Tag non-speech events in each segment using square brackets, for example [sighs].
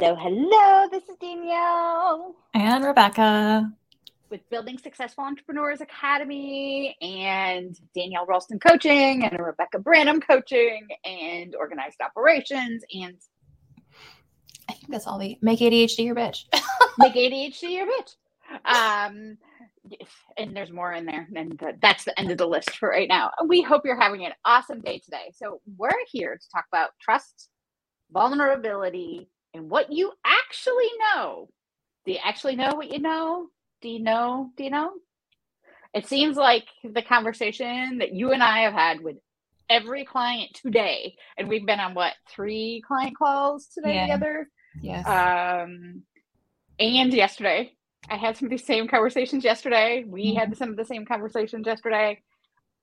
Hello, hello. This is Danielle and Rebecca with Building Successful Entrepreneurs Academy and Danielle Ralston Coaching and Rebecca Branham Coaching and Organized Operations and I think that's all the make ADHD your bitch. [laughs] make ADHD your bitch. Um, and there's more in there, and that's the end of the list for right now. We hope you're having an awesome day today. So we're here to talk about trust, vulnerability, and what you actually know. Do you actually know what you know? Do you know? Do you know? It seems like the conversation that you and I have had with every client today, and we've been on what three client calls today yeah. together. Yes. Um, and yesterday, I had some of these same conversations yesterday. We mm-hmm. had some of the same conversations yesterday.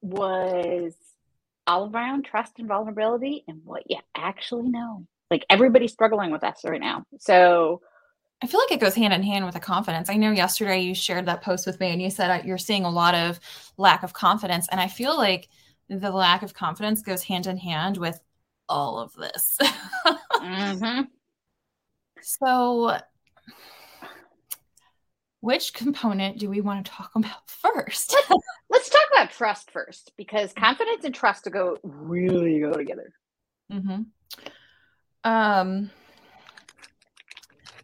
Was all around trust and vulnerability and what you actually know. Like everybody's struggling with us right now. So I feel like it goes hand in hand with the confidence. I know yesterday you shared that post with me and you said you're seeing a lot of lack of confidence. And I feel like the lack of confidence goes hand in hand with all of this. mm-hmm. [laughs] So, which component do we want to talk about first? let's, [laughs] let's talk about trust first because confidence and trust to go really go together. Mm-hmm. Um,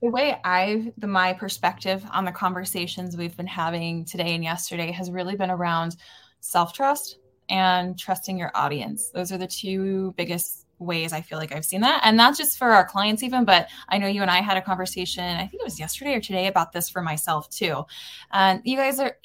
the way I've the my perspective on the conversations we've been having today and yesterday has really been around self trust and trusting your audience. Those are the two biggest ways I feel like I've seen that. And not just for our clients, even, but I know you and I had a conversation, I think it was yesterday or today, about this for myself too. And you guys are,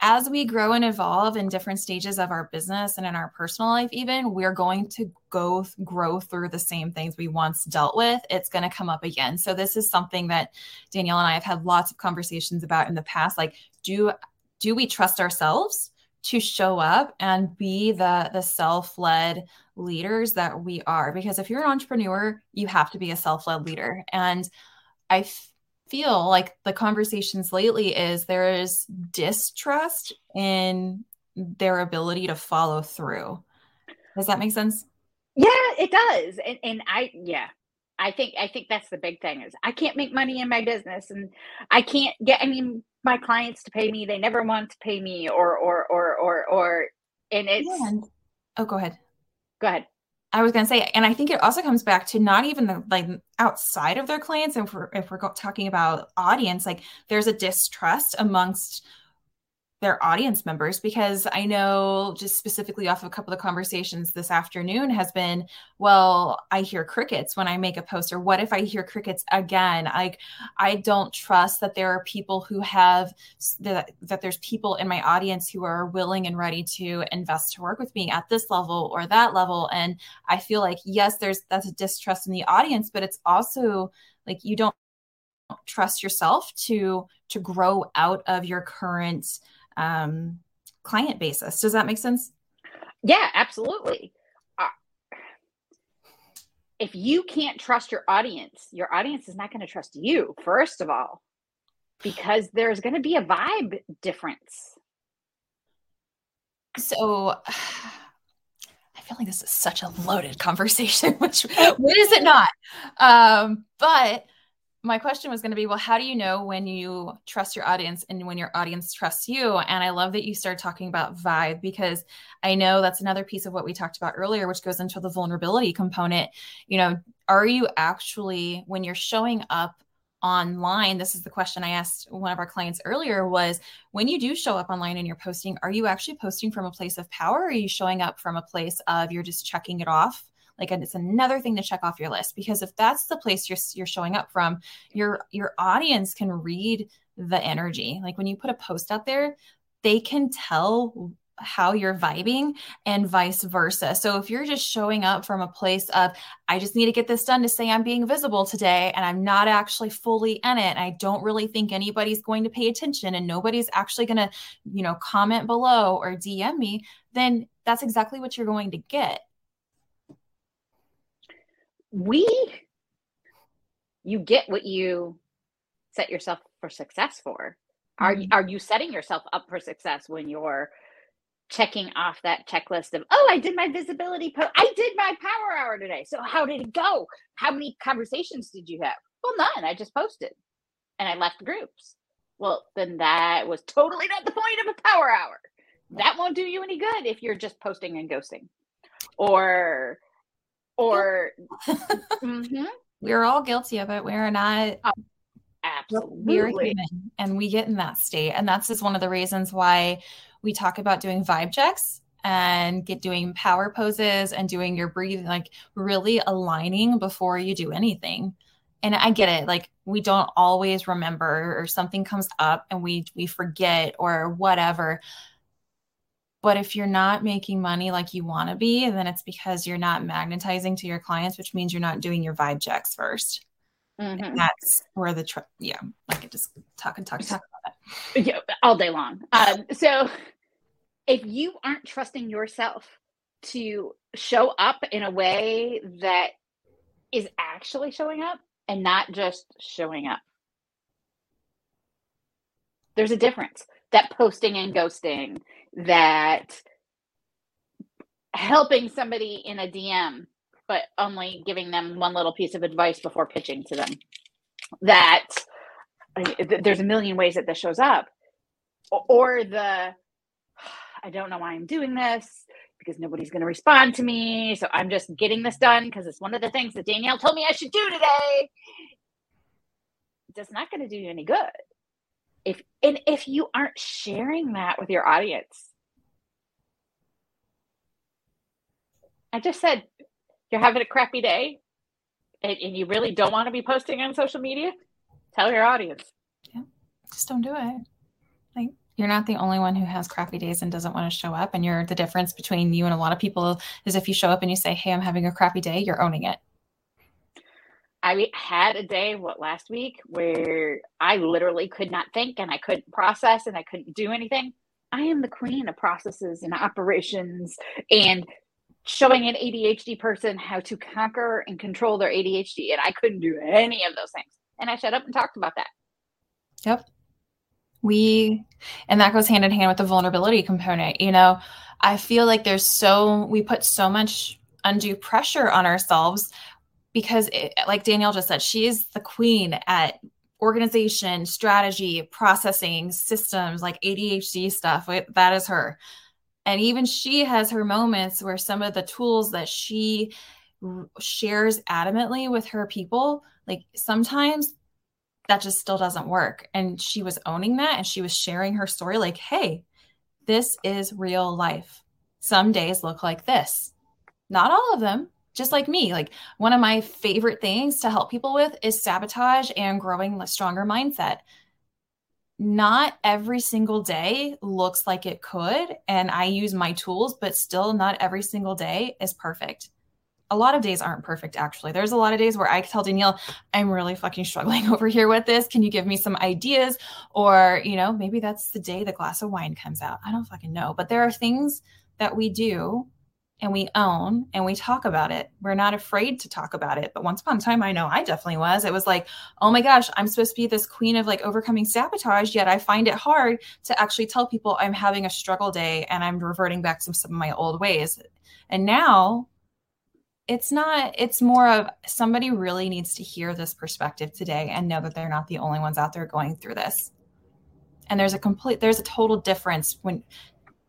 as we grow and evolve in different stages of our business and in our personal life even we're going to go grow through the same things we once dealt with. It's going to come up again. So this is something that danielle and i have had lots of conversations about in the past like do do we trust ourselves to show up and be the the self-led leaders that we are? Because if you're an entrepreneur you have to be a self-led leader. And i feel like the conversations lately is there is distrust in their ability to follow through. Does that make sense? Yeah, it does. And and I yeah. I think I think that's the big thing is I can't make money in my business and I can't get I mean my clients to pay me they never want to pay me or or or or or and it's and, oh go ahead. Go ahead. I was going to say, and I think it also comes back to not even the like outside of their clients. If we're if we're talking about audience, like there's a distrust amongst their audience members because I know just specifically off of a couple of conversations this afternoon has been, well, I hear crickets when I make a post, or what if I hear crickets again? Like, I don't trust that there are people who have that, that there's people in my audience who are willing and ready to invest to work with me at this level or that level. And I feel like, yes, there's that's a distrust in the audience, but it's also like you don't trust yourself to to grow out of your current um, client basis. Does that make sense? Yeah, absolutely. Uh, if you can't trust your audience, your audience is not going to trust you, first of all, because there's going to be a vibe difference. So, [sighs] I feel like this is such a loaded [laughs] conversation, which what is it not? Um, but my question was going to be well how do you know when you trust your audience and when your audience trusts you? And i love that you started talking about vibe because i know that's another piece of what we talked about earlier which goes into the vulnerability component. You know are you actually when you're showing up online this is the question i asked one of our clients earlier was when you do show up online and you're posting are you actually posting from a place of power are you showing up from a place of you're just checking it off like and it's another thing to check off your list because if that's the place you're you're showing up from your your audience can read the energy like when you put a post out there they can tell how you're vibing and vice versa. So if you're just showing up from a place of, I just need to get this done to say I'm being visible today and I'm not actually fully in it, and I don't really think anybody's going to pay attention and nobody's actually going to, you know, comment below or DM me, then that's exactly what you're going to get we you get what you set yourself for success for are mm-hmm. are you setting yourself up for success when you're checking off that checklist of, oh, I did my visibility post. I did my power hour today. So how did it go? How many conversations did you have? Well, none. I just posted and I left groups. Well, then that was totally not the point of a power hour. That won't do you any good if you're just posting and ghosting. Or or [laughs] mm-hmm. we're all guilty of it. We're not oh, absolutely we're human and we get in that state. And that's just one of the reasons why we talk about doing vibe checks and get doing power poses and doing your breathing, like really aligning before you do anything. And I get it. Like we don't always remember or something comes up and we we forget or whatever. But if you're not making money like you want to be, then it's because you're not magnetizing to your clients, which means you're not doing your vibe checks 1st mm-hmm. That's where the tr- yeah, I could just talk and talk and talk about that. Yeah, all day long. Um, so if you aren't trusting yourself to show up in a way that is actually showing up and not just showing up, there's a difference. That posting and ghosting, that helping somebody in a DM, but only giving them one little piece of advice before pitching to them. That there's a million ways that this shows up. Or the I don't know why I'm doing this because nobody's going to respond to me. So I'm just getting this done because it's one of the things that Danielle told me I should do today. That's not going to do you any good. If and if you aren't sharing that with your audience, I just said you're having a crappy day and, and you really don't want to be posting on social media, tell your audience. Yeah, just don't do it. Like you're not the only one who has crappy days and doesn't want to show up. And you're the difference between you and a lot of people is if you show up and you say, Hey, I'm having a crappy day, you're owning it. I had a day what last week where I literally could not think and I couldn't process and I couldn't do anything. I am the queen of processes and operations and showing an ADHD person how to conquer and control their ADHD. And I couldn't do any of those things. And I shut up and talked about that. Yep we and that goes hand in hand with the vulnerability component you know i feel like there's so we put so much undue pressure on ourselves because it, like danielle just said she is the queen at organization strategy processing systems like adhd stuff that is her and even she has her moments where some of the tools that she shares adamantly with her people like sometimes that just still doesn't work. And she was owning that and she was sharing her story like, hey, this is real life. Some days look like this. Not all of them, just like me. Like one of my favorite things to help people with is sabotage and growing a stronger mindset. Not every single day looks like it could. And I use my tools, but still not every single day is perfect a lot of days aren't perfect actually there's a lot of days where i tell danielle i'm really fucking struggling [laughs] over here with this can you give me some ideas or you know maybe that's the day the glass of wine comes out i don't fucking know but there are things that we do and we own and we talk about it. We're not afraid to talk about it but once upon a time i know i definitely was. It was like oh my gosh i'm supposed to be this queen of like overcoming sabotage yet i find it hard to actually tell people i'm having a struggle day and i'm reverting back to some of my old ways. And now it's not it's more of somebody really needs to hear this perspective today and know that they're not the only ones out there going through this. And there's a complete there's a total difference when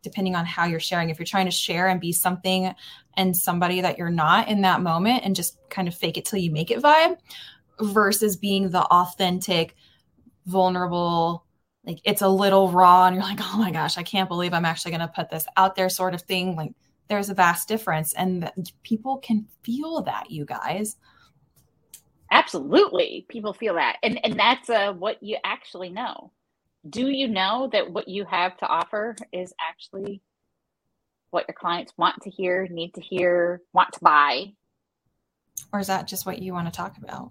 depending on how you're sharing. If you're trying to share and be something and somebody that you're not in that moment and just kind of fake it till you make it vibe versus being the authentic vulnerable like it's a little raw and you're like oh my gosh i can't believe i'm actually going to put this out there sort of thing like there's a vast difference and people can feel that you guys. Absolutely. People feel that. And and that's uh, what you actually know do you know that what you have to offer is actually what your clients want to hear need to hear want to buy or is that just what you want to talk about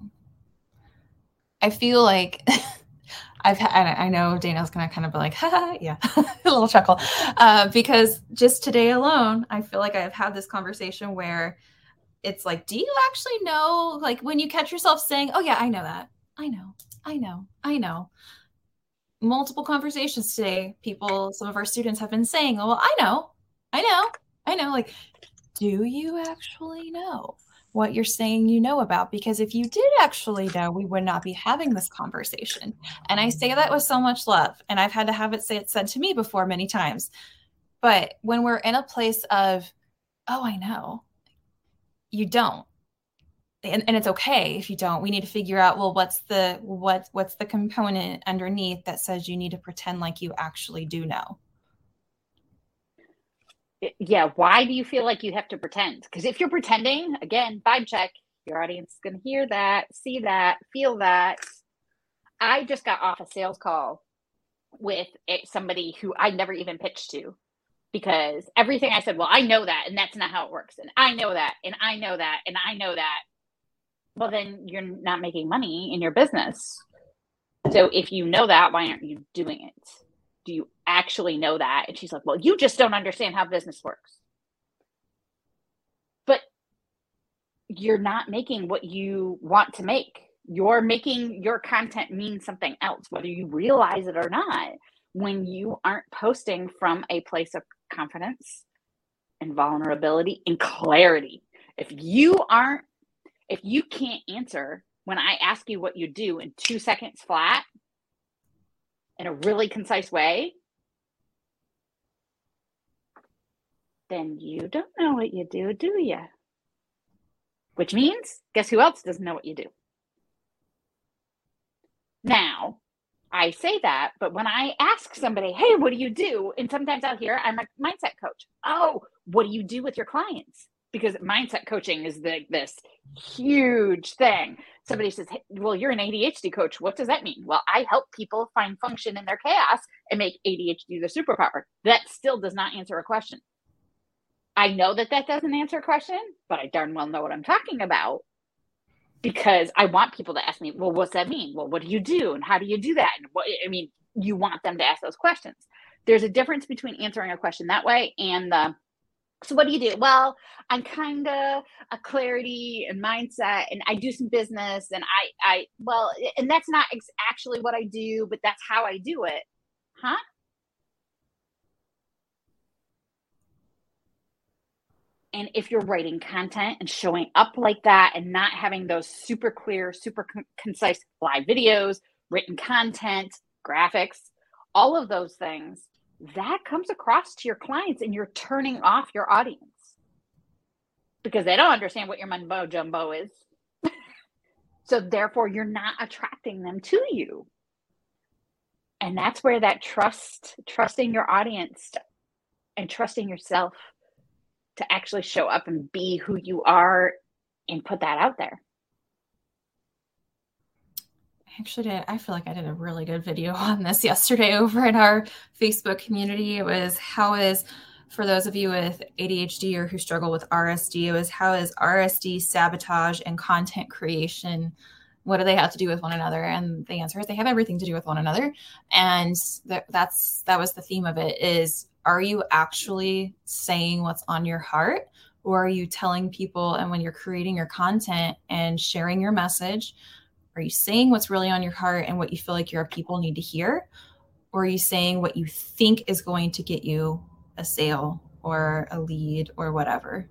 i feel like [laughs] I've had, I know Dana's going to kind of be like, yeah, [laughs] a little chuckle. Uh, because just today alone, I feel like I've had this conversation where it's like, do you actually know? Like when you catch yourself saying, oh, yeah, I know that. I know, I know, I know. Multiple conversations today, people, some of our students have been saying, oh, well, I know, I know. I know. Like, do you actually know what you're saying you know about? Because if you did actually know, we would not be having this conversation. And I say that with so much love. And I've had to have it say it said to me before many times. But when we're in a place of, oh, I know, you don't. And, and it's okay if you don't. We need to figure out, well, what's the what what's the component underneath that says you need to pretend like you actually do know? Yeah why do you feel like you have to pretend? Because if you're pretending again vibe check your audience is going to hear that see that feel that. I just got off a sales call with somebody who i never even pitched to because everything i said well i know that and that's not how it works and i know that and i know that and i know that well then you're not making money in your business so if you know that why aren't you doing it do you actually know that? And she's like, well, you just don't understand how business works. But you're not making what you want to make. You're making your content mean something else, whether you realize it or not, when you aren't posting from a place of confidence and vulnerability and clarity. If you aren't, if you can't answer when I ask you what you do in two seconds flat, in a really concise way, then you don't know what you do, do you? Which means, guess who else doesn't know what you do? Now, I say that, but when I ask somebody, hey, what do you do? And sometimes out here, I'm a mindset coach. Oh, what do you do with your clients? Because mindset coaching is the, this huge thing. Somebody says, hey, Well, you're an ADHD coach. What does that mean? Well, I help people find function in their chaos and make ADHD their superpower. That still does not answer a question. I know that that doesn't answer a question, but I darn well know what I'm talking about because I want people to ask me, Well, what's that mean? Well, what do you do? And how do you do that? And what, I mean, you want them to ask those questions. There's a difference between answering a question that way and the so what do you do? Well i'm kind of a clarity and mindset and i do some business and i i well and that's not ex- actually what i do but that's how i do it. Huh? And if you're writing content and showing up like that and not having those super clear super con- concise live videos written content graphics all of those things that comes across to your clients and you're turning off your audience because they don't understand what your mumbo jumbo is. [laughs] so therefore you're not attracting them to you. And that's where that trust, trusting your audience and trusting yourself to actually show up and be who you are and put that out there actually did i feel like i did a really good video [laughs] on this yesterday over in our facebook community. It was how is for those of you with adhd or who struggle with rsd it was how is rsd sabotage and content creation? What do they have to do with one another? And the answer is they have everything to do with one another. And that, that's that was the theme of it is are you actually saying what's on your heart or are you telling people and when you're creating your content and sharing your message are you saying what's really on your heart and what you feel like your people need to hear? Or are you saying what you think is going to get you a sale or a lead or whatever?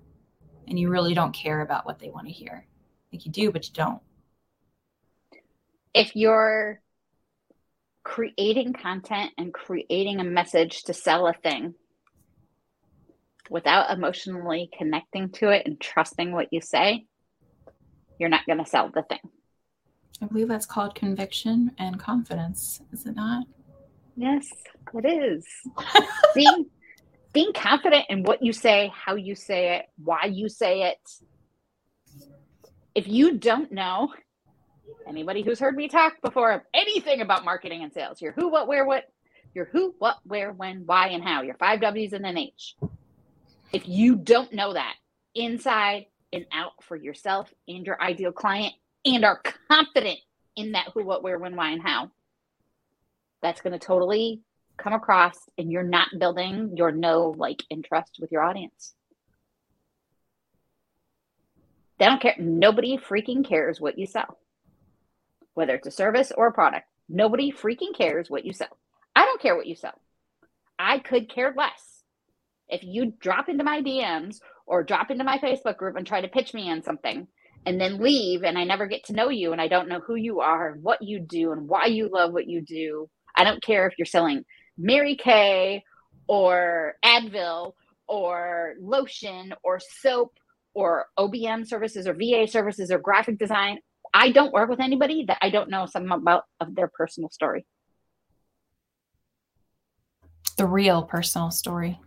And you really don't care about what they want to hear. Like you do, but you don't. If you're creating content and creating a message to sell a thing without emotionally connecting to it and trusting what you say, you're not going to sell the thing. I believe that's called conviction and confidence, is it not? Yes, it is. [laughs] being being confident in what you say, how you say it, why you say it. If you don't know, anybody who's heard me talk before anything about marketing and sales, your who, what, where, what, your who, what, where, when, why, and how, your five W's and an H. If you don't know that inside and out for yourself and your ideal client, and are confident in that who, what, where, when, why, and how, that's going to totally come across and you're not building your no like, interest with your audience. They don't care. Nobody freaking cares what you sell, whether it's a service or a product. Nobody freaking cares what you sell. I don't care what you sell. I could care less. if you drop into my DMs or drop into my Facebook group and try to pitch me on something and then leave and I never get to know you and I don't know who you are and what you do and why you love what you do. I don't care if you're selling Mary Kay or Advil or lotion or soap or OBM services or VA services or graphic design. I don't work with anybody that I don't know something about of their personal story. The real personal story.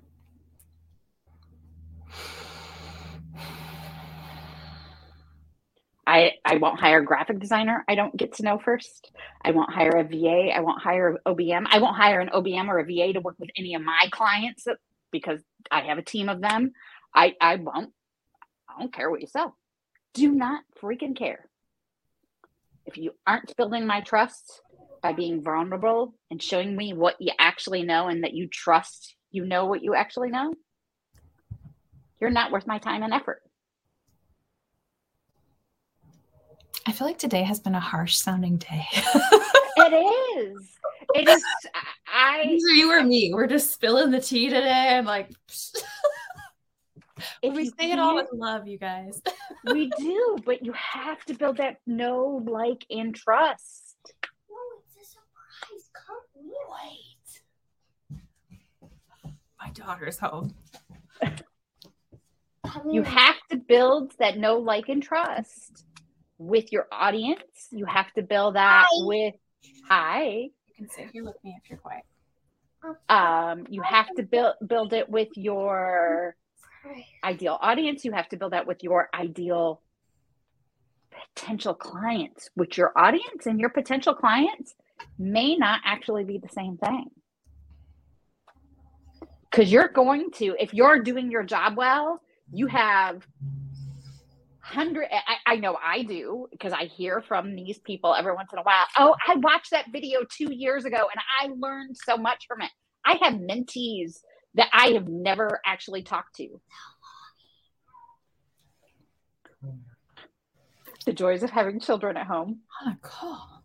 I, I won't hire a graphic designer I don't get to know first. I won't hire a VA. I won't hire an OBM. I won't hire an OBM or a VA to work with any of my clients because I have a team of them. I, I won't. I don't care what you sell. Do not freaking care. If you aren't building my trust by being vulnerable and showing me what you actually know and that you trust you know what you actually know, you're not worth my time and effort. I feel like today has been a harsh sounding day. it is. It is. I. Either you or me. We're just spilling the tea today. I'm like. [laughs] if we say it all with love, you guys. [laughs] we do, but you have to build that know, like, and trust. No, it's a surprise. Can't wait. My daughter's home. You have to build that know, like, and trust with your audience. You have to build that hi. with hi. You can sit here with me if you're quiet. Um, you have to build build it with your ideal audience. You have to build that with your ideal potential clients, which your audience and your potential clients may not actually be the same thing. Because you're going to, if you're doing your job well, you have hundred I, I know i do because i hear from these people every once in a while oh i watched that video two years ago and i learned so much from it. I have mentees that i have never actually talked to. The joys of having children at home. On a call.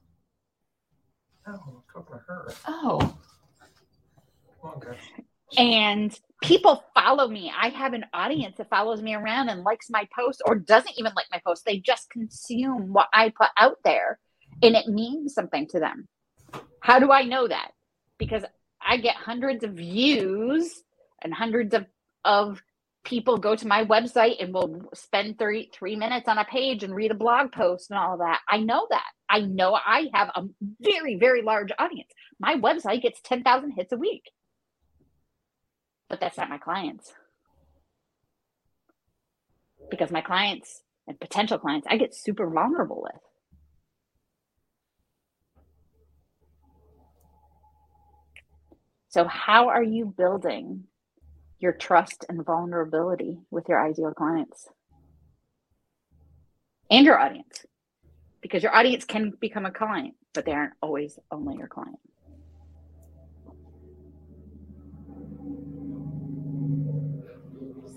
Oh talking to her. Oh. Okay and people follow me. I have an audience that follows me around and likes my post or doesn't even like my post. They just consume what I put out there and it means something to them. How do I know that? Because I get hundreds of views and hundreds of, of people go to my website and will spend three three minutes on a page and read a blog post and all that. I know that. I know I have a very, very large audience. My website gets 10,000 hits a week but that's not my clients. Because my clients and potential clients, I get super vulnerable with. So, how are you building your trust and vulnerability with your ideal clients and your audience? Because your audience can become a client, but they aren't always only your client.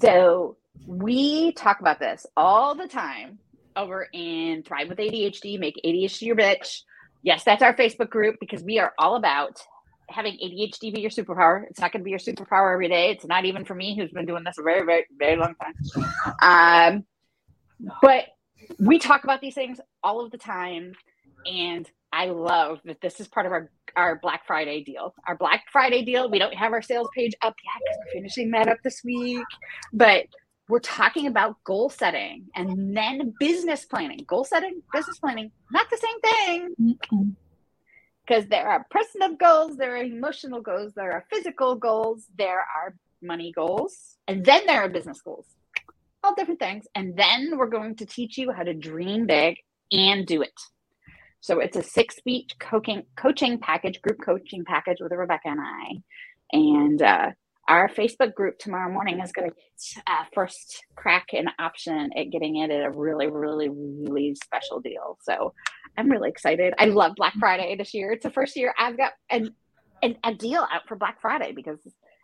So we talk about this all the time over in Thrive with ADHD, make ADHD your bitch. Yes, that's our Facebook group because we are all about having ADHD be your superpower. It's not going to be your superpower every day. It's not even for me, who's been doing this a very, very, very long time. Um, but we talk about these things all of the time, and I love that this is part of our, our Black Friday deal. Our Black Friday deal, we don't have our sales page up yet because we're finishing that up this week. But we're talking about goal setting and then business planning. Goal setting, business planning, not the same thing. Because there are personal goals, there are emotional goals, there are physical goals, there are money goals, and then there are business goals. All different things. And then we're going to teach you how to dream big and do it. So it's a six week coaching coaching package, group coaching package with Rebecca and I. And uh, our Facebook group tomorrow morning is going to get uh, first crack and option at getting it at a really, really, really special deal. So I'm really excited. I love Black Friday this year. It's the first year I've got an, an, a deal out for Black Friday because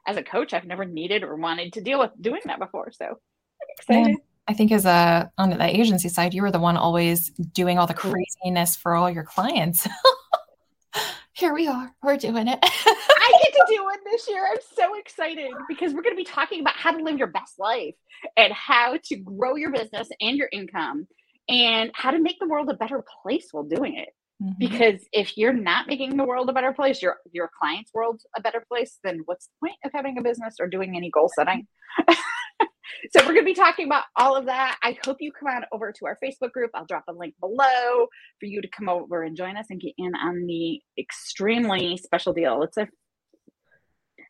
as a coach, I've never needed or wanted to deal with doing that before. So I'm excited. Yeah. I think as a on the agency side, you were the one always doing all the craziness for all your clients. [laughs] here we are. We're doing it. [laughs] I get to do it this year. I'm so excited because we're going to be talking about how to live your best life and how to grow your business and your income and how to make the world a better place while doing it. Mhm. Because if you're not making the world a better place, your your client's world a better place, then what's the point of having a business or doing any goal setting? [laughs] so we're going to be talking about all of that. I hope you come on over to our Facebook group. I'll drop a link below for you to come over and join us and get in on the extremely special deal. It's a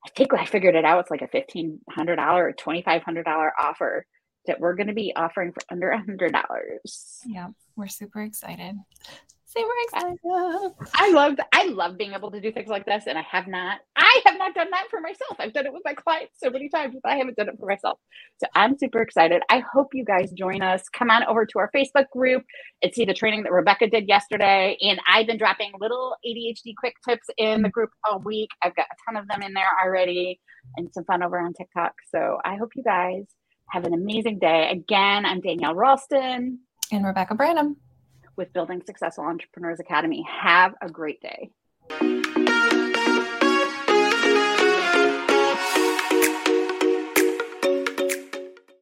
I think I figured it out. It's like a fifteen hundred dollar or twenty five hundred dollar offer that we're going to be offering for under a hundred dollars. yeah, we're super excited. Excited. I love I love being able to do things like this, and I have not I have not done that for myself. I've done it with my clients so many times, but I haven't done it for myself. So I'm super excited. I hope you guys join us. Come on over to our Facebook group and see the training that Rebecca did yesterday. And I've been dropping little ADHD quick tips in the group all week. I've got a ton of them in there already, and some fun over on TikTok. So I hope you guys have an amazing day. Again, I'm Danielle Ralston And Rebecca Branham. With Building Successful Entrepreneurs Academy. Have a great day.